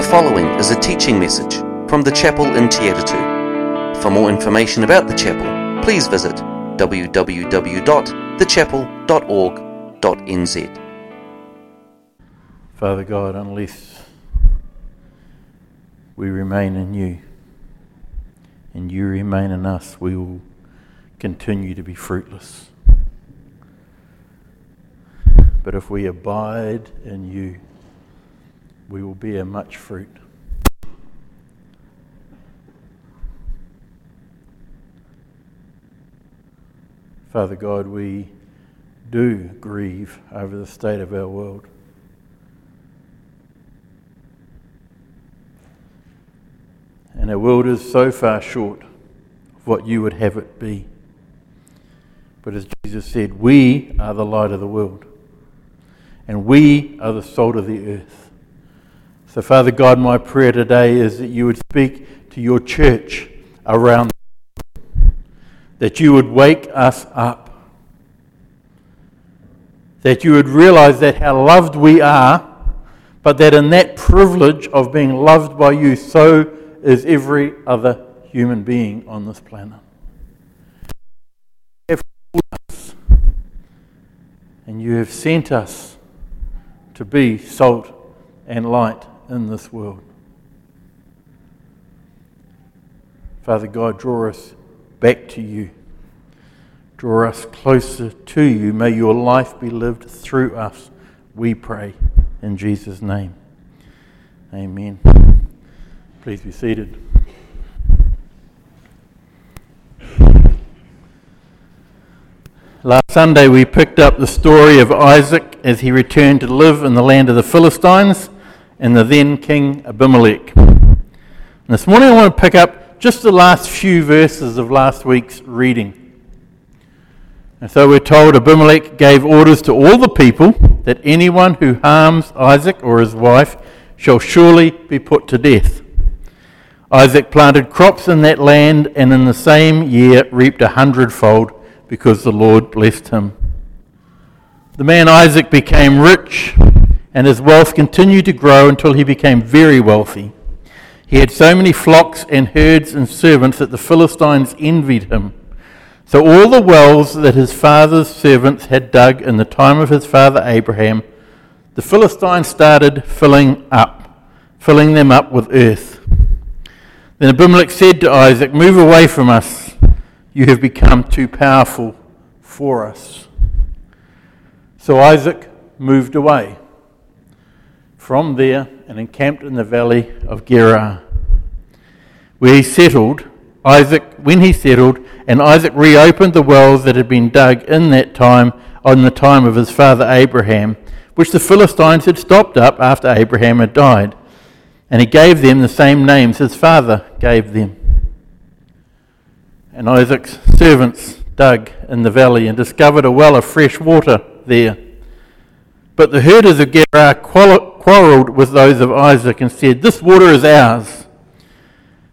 The following is a teaching message from the chapel in Te Atatu. For more information about the chapel, please visit www.thechapel.org.nz. Father God, unless we remain in you and you remain in us, we will continue to be fruitless. But if we abide in you, we will bear much fruit. Father God, we do grieve over the state of our world. And our world is so far short of what you would have it be. But as Jesus said, we are the light of the world, and we are the salt of the earth. So, Father God, my prayer today is that you would speak to your church around, that you would wake us up, that you would realize that how loved we are, but that in that privilege of being loved by you, so is every other human being on this planet. And you have sent us to be salt and light in this world. Father God, draw us back to you. Draw us closer to you. May your life be lived through us, we pray. In Jesus' name. Amen. Please be seated. Last Sunday, we picked up the story of Isaac as he returned to live in the land of the Philistines and the then king Abimelech. And this morning, I want to pick up just the last few verses of last week's reading. And so we're told Abimelech gave orders to all the people that anyone who harms Isaac or his wife shall surely be put to death. Isaac planted crops in that land and in the same year reaped a hundredfold because the Lord blessed him. The man Isaac became rich, and his wealth continued to grow until he became very wealthy. He had so many flocks and herds and servants that the Philistines envied him. So all the wells that his father's servants had dug in the time of his father Abraham, the Philistines started filling up, filling them up with earth. Then Abimelech said to Isaac, Move away from us you have become too powerful for us. So Isaac moved away from there and encamped in the valley of Gerar, where he settled. Isaac, when he settled, and Isaac reopened the wells that had been dug in that time on the time of his father Abraham, which the Philistines had stopped up after Abraham had died. And he gave them the same names his father gave them. And Isaac's servants dug in the valley and discovered a well of fresh water there. But the herders of Gerar quarreled with those of Isaac and said, This water is ours.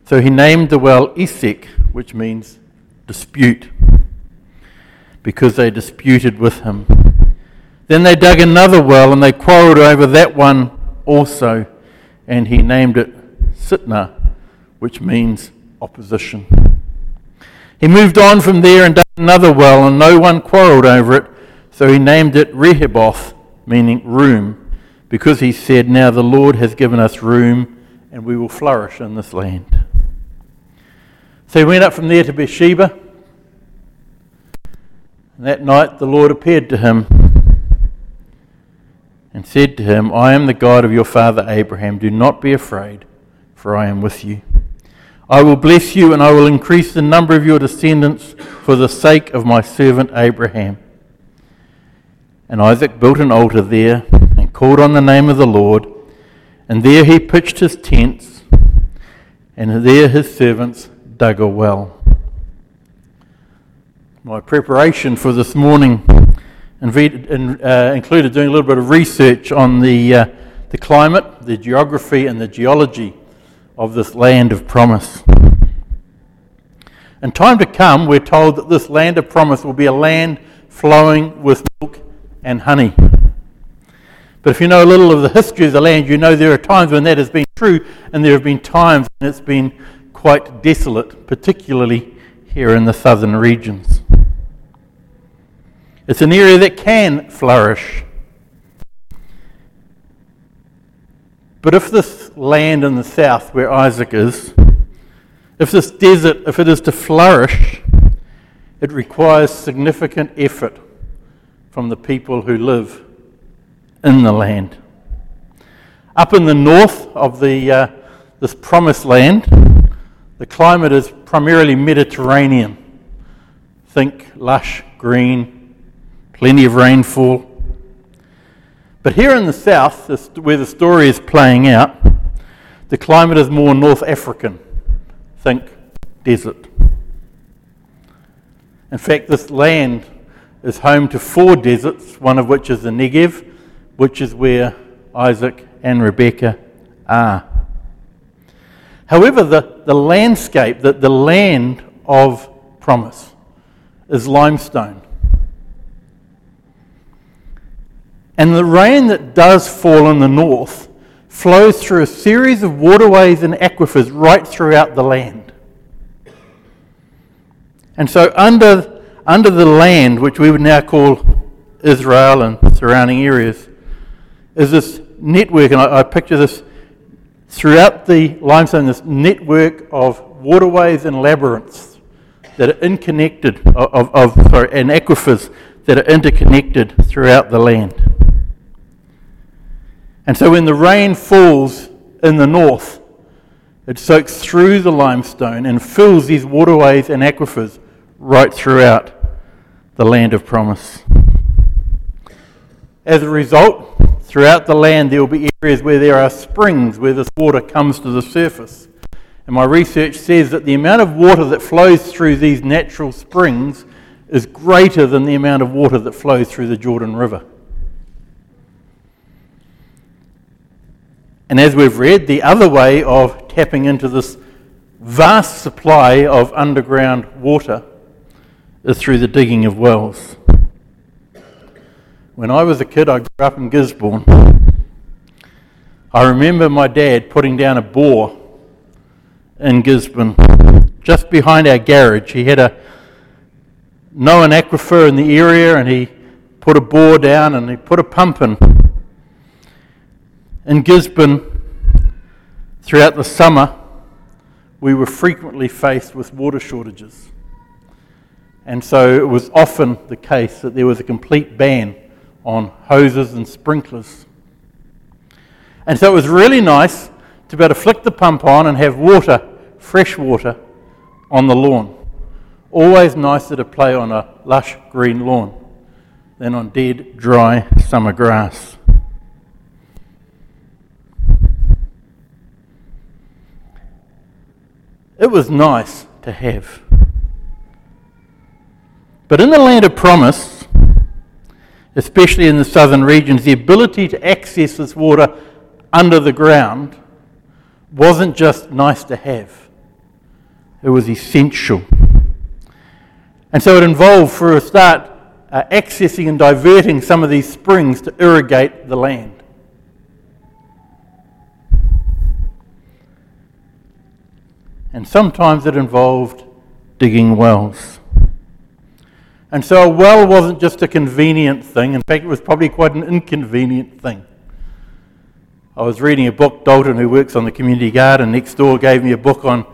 So he named the well Esek, which means dispute, because they disputed with him. Then they dug another well and they quarreled over that one also, and he named it Sitnah, which means opposition. He moved on from there and dug another well, and no one quarreled over it, so he named it Rehoboth, meaning room, because he said, Now the Lord has given us room, and we will flourish in this land. So he went up from there to Beersheba. And that night the Lord appeared to him and said to him, I am the God of your father Abraham. Do not be afraid, for I am with you. I will bless you, and I will increase the number of your descendants for the sake of my servant Abraham. And Isaac built an altar there called on the name of the Lord. And there he pitched his tents, and there his servants dug a well. My preparation for this morning uh, included doing a little bit of research on the, uh, the climate, the geography, and the geology of this land of promise. In time to come, we're told that this land of promise will be a land flowing with milk and honey. But if you know a little of the history of the land, you know there are times when that has been true, and there have been times when it's been quite desolate, particularly here in the southern regions. It's an area that can flourish. But if this land in the south where Isaac is, if this desert, if it is to flourish, it requires significant effort from the people who live in the land. Up in the north of the, uh, this promised land, the climate is primarily Mediterranean. Think lush, green, plenty of rainfall. But here in the south, where the story is playing out, the climate is more North African. Think desert. In fact, this land is home to four deserts, one of which is the Negev, which is where Isaac and Rebekah are. However, the, the landscape, the, the land of promise, is limestone. And the rain that does fall in the north flows through a series of waterways and aquifers right throughout the land. And so, under, under the land, which we would now call Israel and surrounding areas, is this network, and I, I picture this throughout the limestone, this network of waterways and labyrinths that are interconnected, of, of, sorry, and aquifers that are interconnected throughout the land. And so when the rain falls in the north, it soaks through the limestone and fills these waterways and aquifers right throughout the land of promise. As a result, throughout the land there will be areas where there are springs where this water comes to the surface. And my research says that the amount of water that flows through these natural springs is greater than the amount of water that flows through the Jordan River. And as we've read, the other way of tapping into this vast supply of underground water is through the digging of wells. When I was a kid, I grew up in Gisborne. I remember my dad putting down a bore in Gisborne, just behind our garage. He had a known aquifer in the area, and he put a bore down and he put a pump in in Gisborne, throughout the summer, we were frequently faced with water shortages. And so it was often the case that there was a complete ban on hoses and sprinklers. And so it was really nice to be able to flick the pump on and have water, fresh water, on the lawn. Always nicer to play on a lush green lawn than on dead, dry summer grass. It was nice to have. But in the land of promise, especially in the southern regions, the ability to access this water under the ground wasn't just nice to have, it was essential. And so it involved, for a start, uh, accessing and diverting some of these springs to irrigate the land. and sometimes it involved digging wells. And so a well wasn't just a convenient thing, in fact, it was probably quite an inconvenient thing. I was reading a book, Dalton, who works on the community garden next door, gave me a book on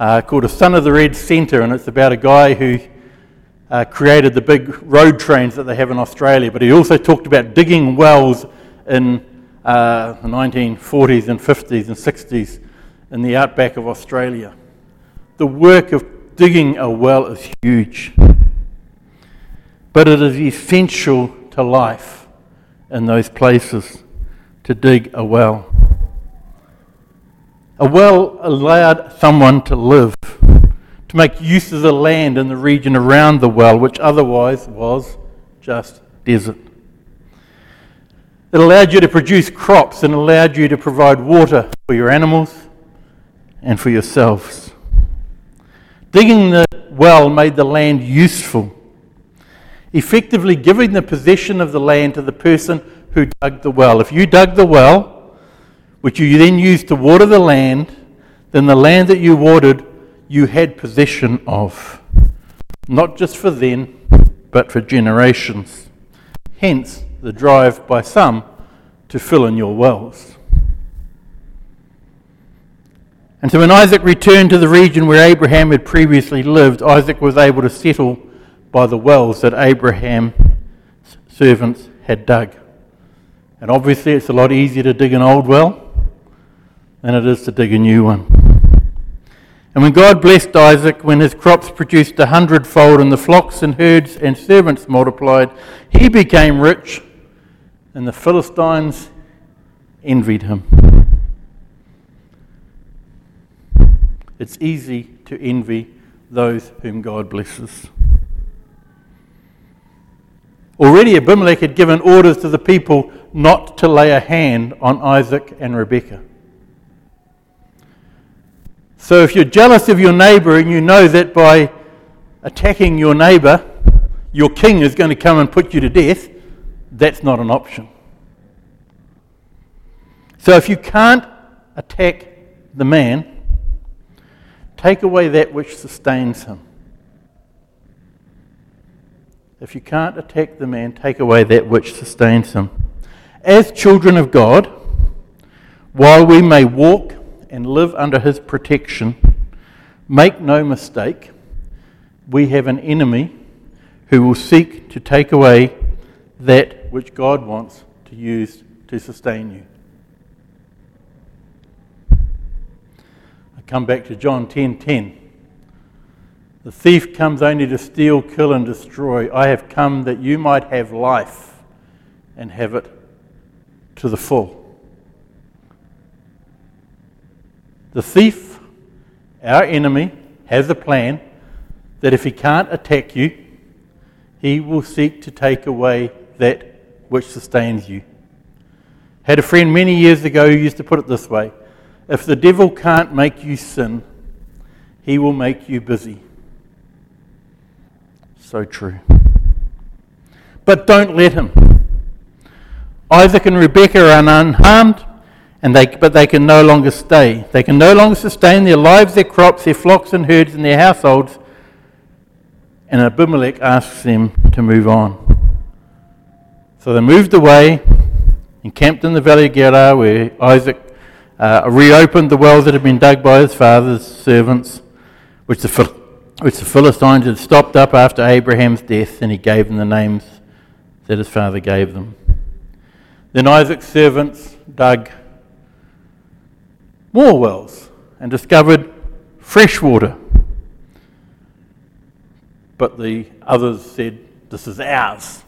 uh, called A Son of the Red Centre, and it's about a guy who uh, created the big road trains that they have in Australia. But he also talked about digging wells in uh, the 1940s and 50s and 60s in the outback of Australia the work of digging a well is huge, but it is essential to life in those places to dig a well. A well allowed someone to live, to make use of the land in the region around the well, which otherwise was just desert. It allowed you to produce crops and allowed you to provide water for your animals and for yourselves. Digging the well made the land useful, effectively giving the possession of the land to the person who dug the well. If you dug the well, which you then used to water the land, then the land that you watered, you had possession of, not just for then, but for generations. Hence the drive by some to fill in your wells. And so when Isaac returned to the region where Abraham had previously lived, Isaac was able to settle by the wells that Abraham's servants had dug. And obviously, it's a lot easier to dig an old well than it is to dig a new one. And when God blessed Isaac, when his crops produced a hundredfold and the flocks and herds and servants multiplied, he became rich, and the Philistines envied him. It's easy to envy those whom God blesses. Already Abimelech had given orders to the people not to lay a hand on Isaac and Rebekah. So if you're jealous of your neighbor and you know that by attacking your neighbor, your king is going to come and put you to death, that's not an option. So if you can't attack the man, take away that which sustains him. If you can't attack the man, take away that which sustains him. As children of God, while we may walk and live under his protection, make no mistake, we have an enemy who will seek to take away that which God wants to use to sustain you. I come back to John 10:10. 10, 10. The thief comes only to steal, kill, and destroy. I have come that you might have life and have it to the full. The thief, our enemy, has a plan that if he can't attack you, he will seek to take away that which sustains you. Had a friend many years ago who used to put it this way if the devil can't make you sin, he will make you busy. So true. But don't let him. Isaac and Rebekah are unharmed, and they, but they can no longer stay. They can no longer sustain their lives, their crops, their flocks and herds, and their households. And Abimelech asks them to move on. So they moved away, encamped in the valley of Gerar, where Isaac uh, reopened the wells that had been dug by his father's servants, which the which the Philistines had stopped up after Abraham's death, and he gave them the names that his father gave them. Then Isaac's servants dug more wells and discovered fresh water. But the others said, This is ours.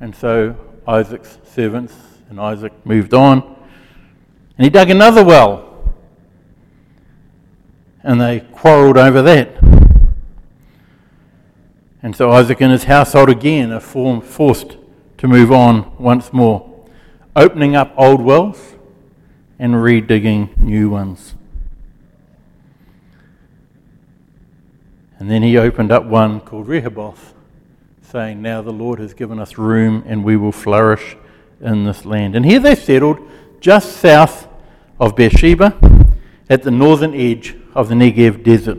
And so Isaac's servants and Isaac moved on, and he dug another well and they quarrelled over that. And so Isaac and his household again are forced to move on once more, opening up old wells and redigging new ones. And then he opened up one called Rehoboth, saying, Now the Lord has given us room and we will flourish in this land. And here they settled just south of Beersheba at the northern edge of the Negev desert.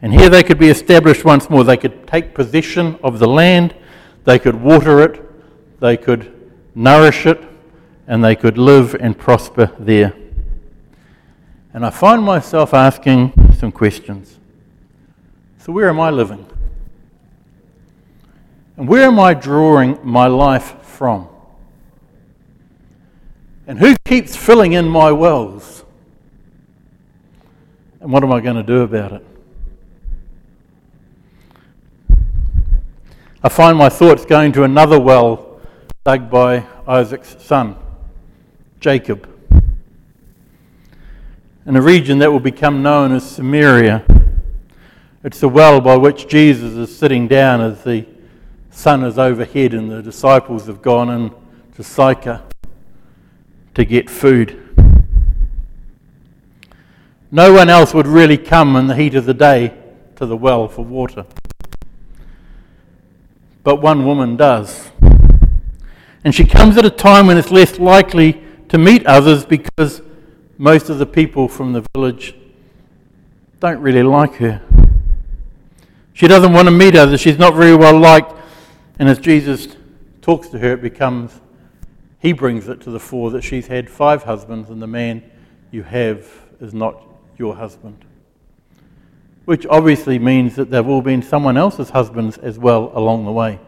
And here they could be established once more. They could take possession of the land, they could water it, they could nourish it, and they could live and prosper there. And I find myself asking some questions. So, where am I living? And where am I drawing my life from? And who keeps filling in my wells? And what am I going to do about it? I find my thoughts going to another well dug by Isaac's son, Jacob, in a region that will become known as Samaria. It's the well by which Jesus is sitting down as the sun is overhead and the disciples have gone in to Sychar to get food. No one else would really come in the heat of the day to the well for water. But one woman does. And she comes at a time when it's less likely to meet others because most of the people from the village don't really like her. She doesn't want to meet others. She's not very well liked. And as Jesus talks to her, it becomes, he brings it to the fore that she's had five husbands and the man you have is not your husband. Which obviously means that they've all been someone else's husbands as well along the way,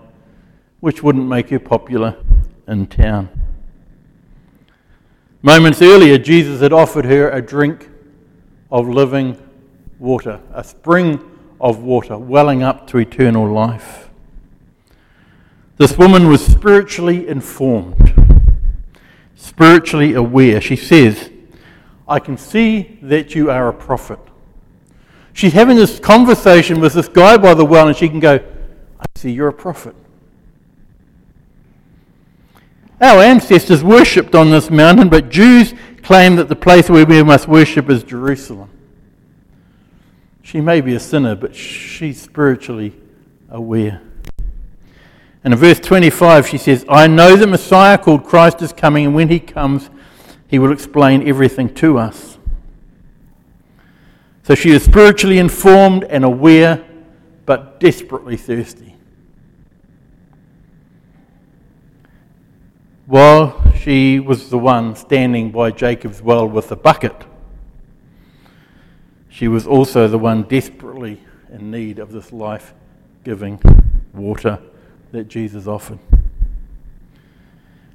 which wouldn't make you popular in town. Moments earlier, Jesus had offered her a drink of living water, a spring of water welling up to eternal life. This woman was spiritually informed, spiritually aware. She says, I can see that you are a prophet. She's having this conversation with this guy by the well, and she can go, I see you're a prophet. Our ancestors worshipped on this mountain, but Jews claim that the place where we must worship is Jerusalem. She may be a sinner, but she's spiritually aware. And in verse 25, she says, I know the Messiah called Christ is coming, and when he comes, he will explain everything to us. So she is spiritually informed and aware, but desperately thirsty. While she was the one standing by Jacob's well with a bucket, she was also the one desperately in need of this life giving water that Jesus offered.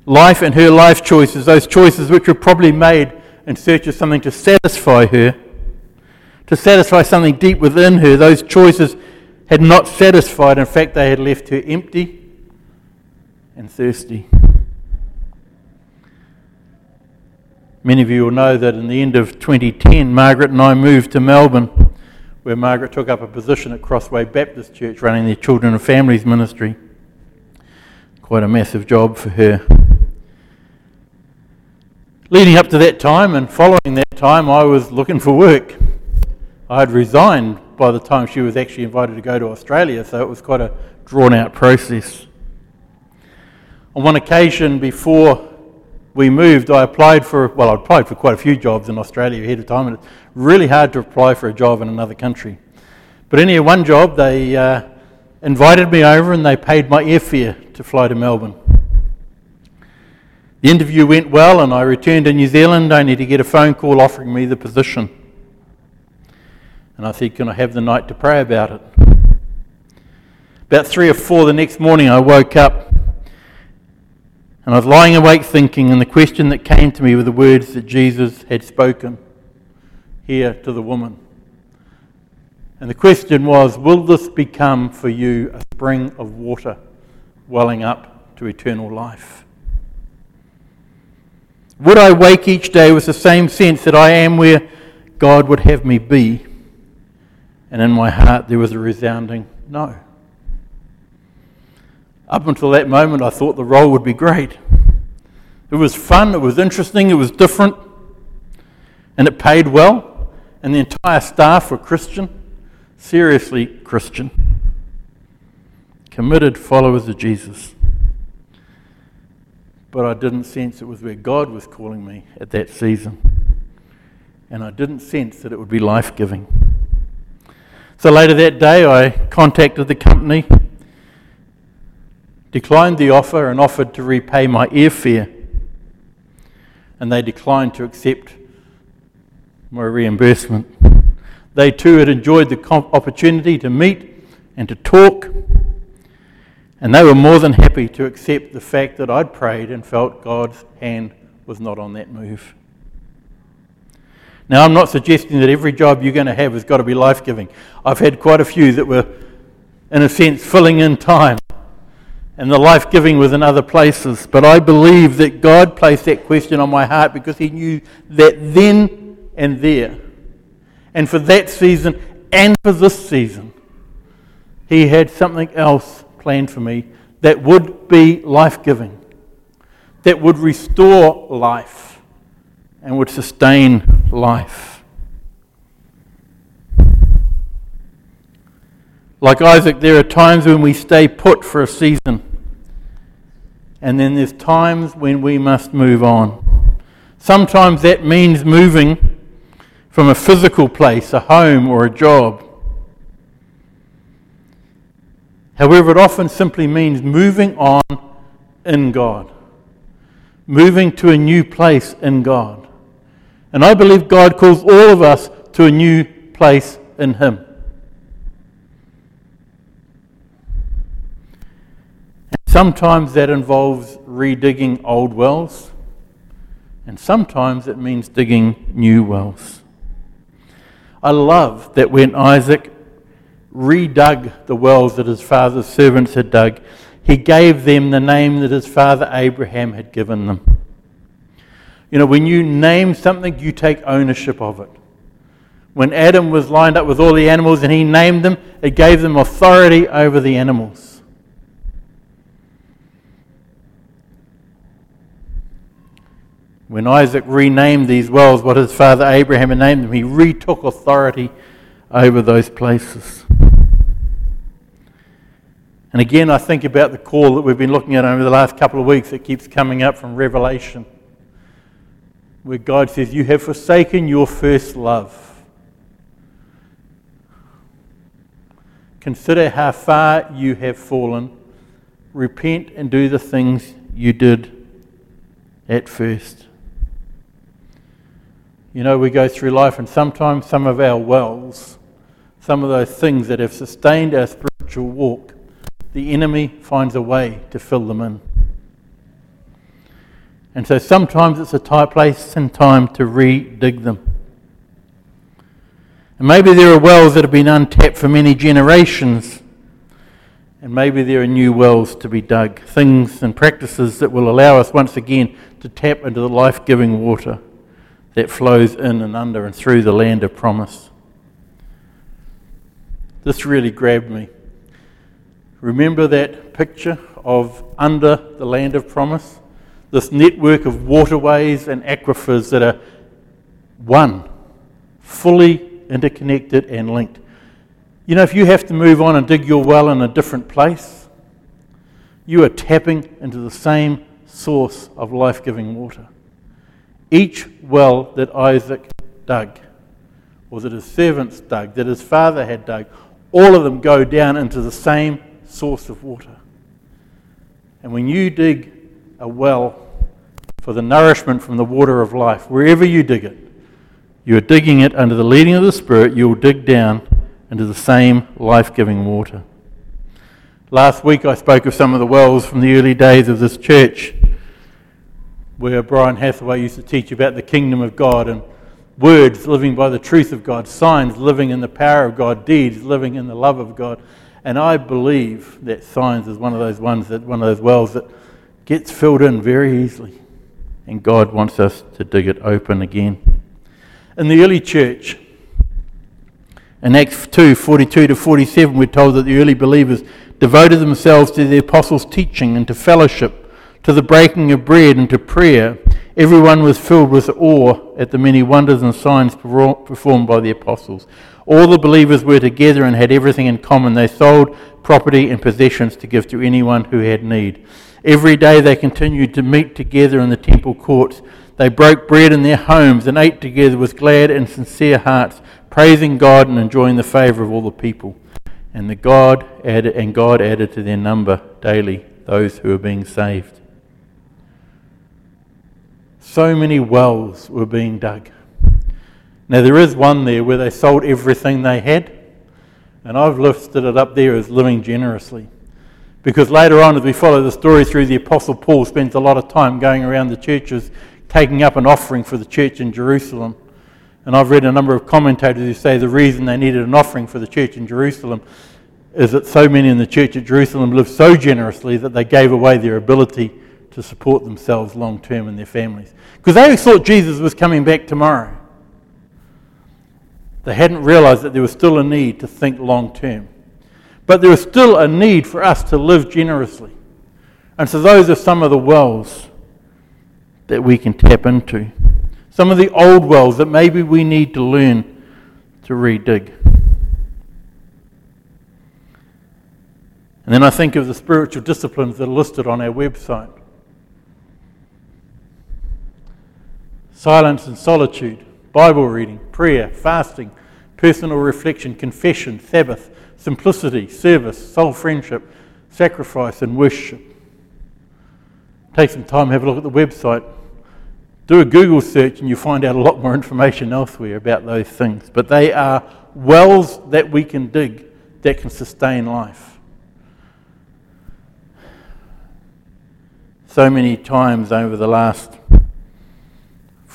Life and her life choices, those choices which were probably made in search of something to satisfy her, to satisfy something deep within her, those choices had not satisfied. In fact, they had left her empty and thirsty. Many of you will know that in the end of 2010, Margaret and I moved to Melbourne, where Margaret took up a position at Crossway Baptist Church running their children and families ministry. Quite a massive job for her. Leading up to that time and following that time, I was looking for work. I had resigned by the time she was actually invited to go to Australia, so it was quite a drawn out process. On one occasion before we moved, I applied for, well, I applied for quite a few jobs in Australia ahead of time, and it's really hard to apply for a job in another country. But anyway, one job, they uh, invited me over and they paid my airfare to fly to Melbourne. The interview went well, and I returned to New Zealand only to get a phone call offering me the position. And I said, Can I have the night to pray about it? About three or four the next morning, I woke up and I was lying awake thinking, and the question that came to me were the words that Jesus had spoken here to the woman. And the question was Will this become for you a spring of water welling up to eternal life? Would I wake each day with the same sense that I am where God would have me be? And in my heart there was a resounding no. Up until that moment, I thought the role would be great. It was fun, it was interesting, it was different, and it paid well, and the entire staff were Christian, seriously Christian, committed followers of Jesus. But I didn't sense it was where God was calling me at that season, and I didn't sense that it would be life giving. So later that day, I contacted the company declined the offer and offered to repay my airfare. And they declined to accept my reimbursement. They too had enjoyed the opportunity to meet and to talk. And they were more than happy to accept the fact that I'd prayed and felt God's hand was not on that move. Now, I'm not suggesting that every job you're going to have has got to be life giving. I've had quite a few that were, in a sense, filling in time and the life giving was in other places. But I believe that God placed that question on my heart because He knew that then and there, and for that season and for this season, He had something else planned for me that would be life giving, that would restore life, and would sustain life. Like Isaac, there are times when we stay put for a season, and then there's times when we must move on. Sometimes that means moving from a physical place, a home, or a job. However, it often simply means moving on in God, moving to a new place in God. And I believe God calls all of us to a new place in Him. Sometimes that involves redigging old wells, and sometimes it means digging new wells. I love that when Isaac redug the wells that his father's servants had dug, he gave them the name that his father Abraham had given them. You know, when you name something, you take ownership of it. When Adam was lined up with all the animals and he named them, it gave them authority over the animals. When Isaac renamed these wells, what his father Abraham had named them, he retook authority over those places. And again, I think about the call that we've been looking at over the last couple of weeks that keeps coming up from Revelation, where God says, You have forsaken your first love. Consider how far you have fallen. Repent and do the things you did at first. You know, we go through life, and sometimes some of our wells, some of those things that have sustained our spiritual walk, the enemy finds a way to fill them in. And so sometimes it's a tight place and time to re-dig them. And maybe there are wells that have been untapped for many generations. And maybe there are new wells to be dug, things and practices that will allow us once again to tap into the life giving water that flows in and under and through the land of promise. This really grabbed me. Remember that picture of under the land of promise? This network of waterways and aquifers that are one, fully interconnected and linked. You know, if you have to move on and dig your well in a different place, you are tapping into the same source of life giving water. Each well that Isaac dug, or that his servants dug, that his father had dug, all of them go down into the same source of water. And when you dig a well for the nourishment from the water of life, wherever you dig it, you are digging it under the leading of the Spirit, you will dig down into the same life giving water. Last week I spoke of some of the wells from the early days of this church, where Brian Hathaway used to teach about the kingdom of God and words living by the truth of God, signs living in the power of God, deeds living in the love of God. And I believe that signs is one of those ones that one of those wells that gets filled in very easily. And God wants us to dig it open again. In the early church, in Acts 2 42 to 47, we're told that the early believers devoted themselves to the apostles' teaching and to fellowship, to the breaking of bread and to prayer. Everyone was filled with awe at the many wonders and signs performed by the apostles. All the believers were together and had everything in common. They sold property and possessions to give to anyone who had need. Every day they continued to meet together in the temple courts. They broke bread in their homes and ate together with glad and sincere hearts, praising God and enjoying the favor of all the people. And the God added, and God added to their number daily those who were being saved. So many wells were being dug. Now, there is one there where they sold everything they had, and I've listed it up there as living generously. Because later on, as we follow the story through, the Apostle Paul spends a lot of time going around the churches taking up an offering for the church in Jerusalem. And I've read a number of commentators who say the reason they needed an offering for the church in Jerusalem is that so many in the church at Jerusalem lived so generously that they gave away their ability to support themselves long term and their families. Because they thought Jesus was coming back tomorrow. They hadn't realized that there was still a need to think long term. But there is still a need for us to live generously. And so those are some of the wells that we can tap into. Some of the old wells that maybe we need to learn to redig. And then I think of the spiritual disciplines that are listed on our website. silence and solitude, Bible reading, prayer, fasting, personal reflection, confession, Sabbath, simplicity, service, soul friendship, sacrifice, and worship. Take some time, have a look at the website, do a Google search, and you find out a lot more information elsewhere about those things. But they are wells that we can dig that can sustain life. So many times over the last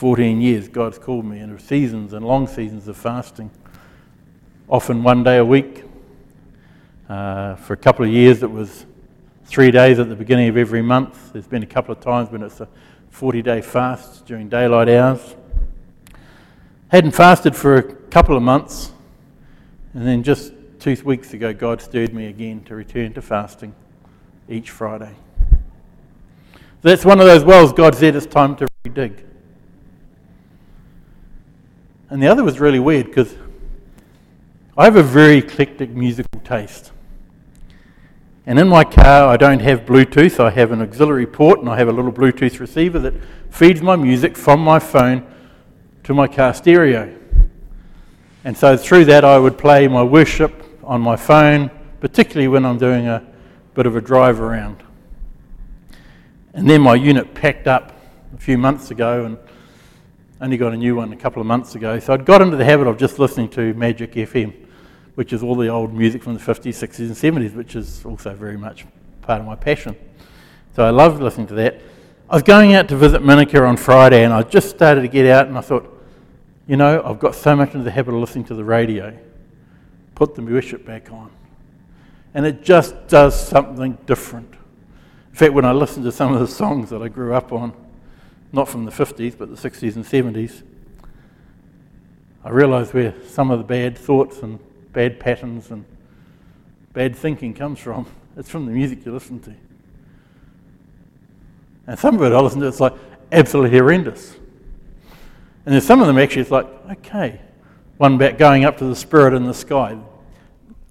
14 years, God's called me into seasons and long seasons of fasting, often one day a week. Uh, for a couple of years, it was three days at the beginning of every month. There's been a couple of times when it's a 40 day fast during daylight hours. Hadn't fasted for a couple of months, and then just two weeks ago, God stirred me again to return to fasting each Friday. That's one of those wells God said it's time to dig. And the other was really weird because I have a very eclectic musical taste. And in my car, I don't have Bluetooth. I have an auxiliary port and I have a little Bluetooth receiver that feeds my music from my phone to my car stereo. And so through that, I would play my worship on my phone, particularly when I'm doing a bit of a drive around. And then my unit packed up a few months ago and only got a new one a couple of months ago. So I'd got into the habit of just listening to Magic FM, which is all the old music from the 50s, 60s, and 70s, which is also very much part of my passion. So I loved listening to that. I was going out to visit Minica on Friday and I just started to get out and I thought, you know, I've got so much into the habit of listening to the radio. Put the worship back on. And it just does something different. In fact, when I listen to some of the songs that I grew up on, not from the 50s, but the 60s and 70s, I realise where some of the bad thoughts and bad patterns and bad thinking comes from. It's from the music you listen to. And some of it I listen to, it's like absolutely horrendous. And then some of them actually, it's like, okay, one about going up to the Spirit in the sky.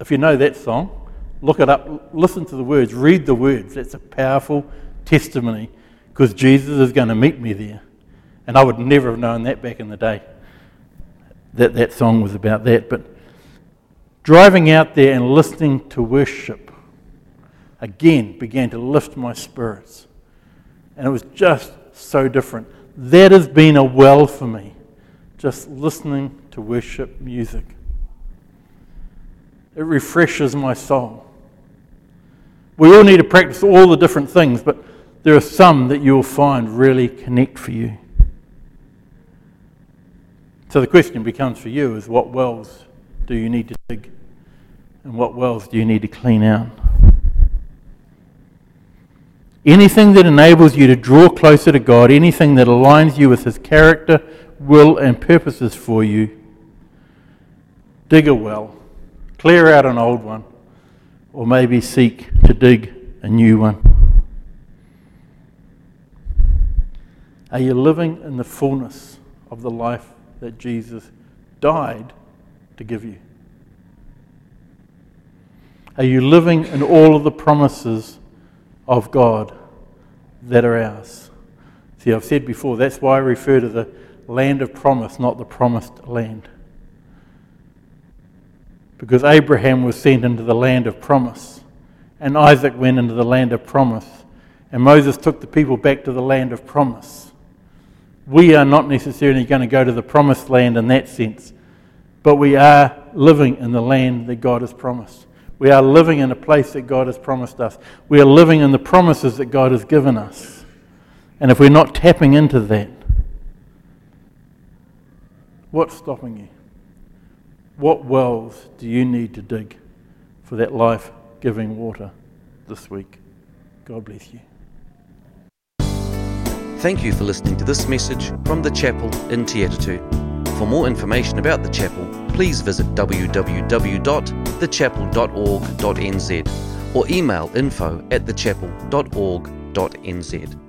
If you know that song, look it up, listen to the words, read the words. That's a powerful testimony because Jesus is going to meet me there. And I would never have known that back in the day, that that song was about that. But driving out there and listening to worship again began to lift my spirits. And it was just so different. That has been a well for me, just listening to worship music. It refreshes my soul. We all need to practice all the different things, but there are some that you'll find really connect for you. So the question becomes for you is what wells do you need to dig? And what wells do you need to clean out? Anything that enables you to draw closer to God, anything that aligns you with His character, will, and purposes for you, dig a well, clear out an old one, or maybe seek to dig a new one. Are you living in the fullness of the life that Jesus died to give you? Are you living in all of the promises of God that are ours? See, I've said before, that's why I refer to the land of promise, not the promised land. Because Abraham was sent into the land of promise, and Isaac went into the land of promise, and Moses took the people back to the land of promise we are not necessarily going to go to the promised land in that sense, but we are living in the land that God has promised. We are living in a place that God has promised us. We are living in the promises that God has given us. And if we're not tapping into that, what's stopping you? What wells do you need to dig for that life giving water this week? God bless you. Thank you for listening to this message from the chapel in Te. For more information about the chapel, please visit www.thechapel.org.nz or email info at thechapel.org.nz.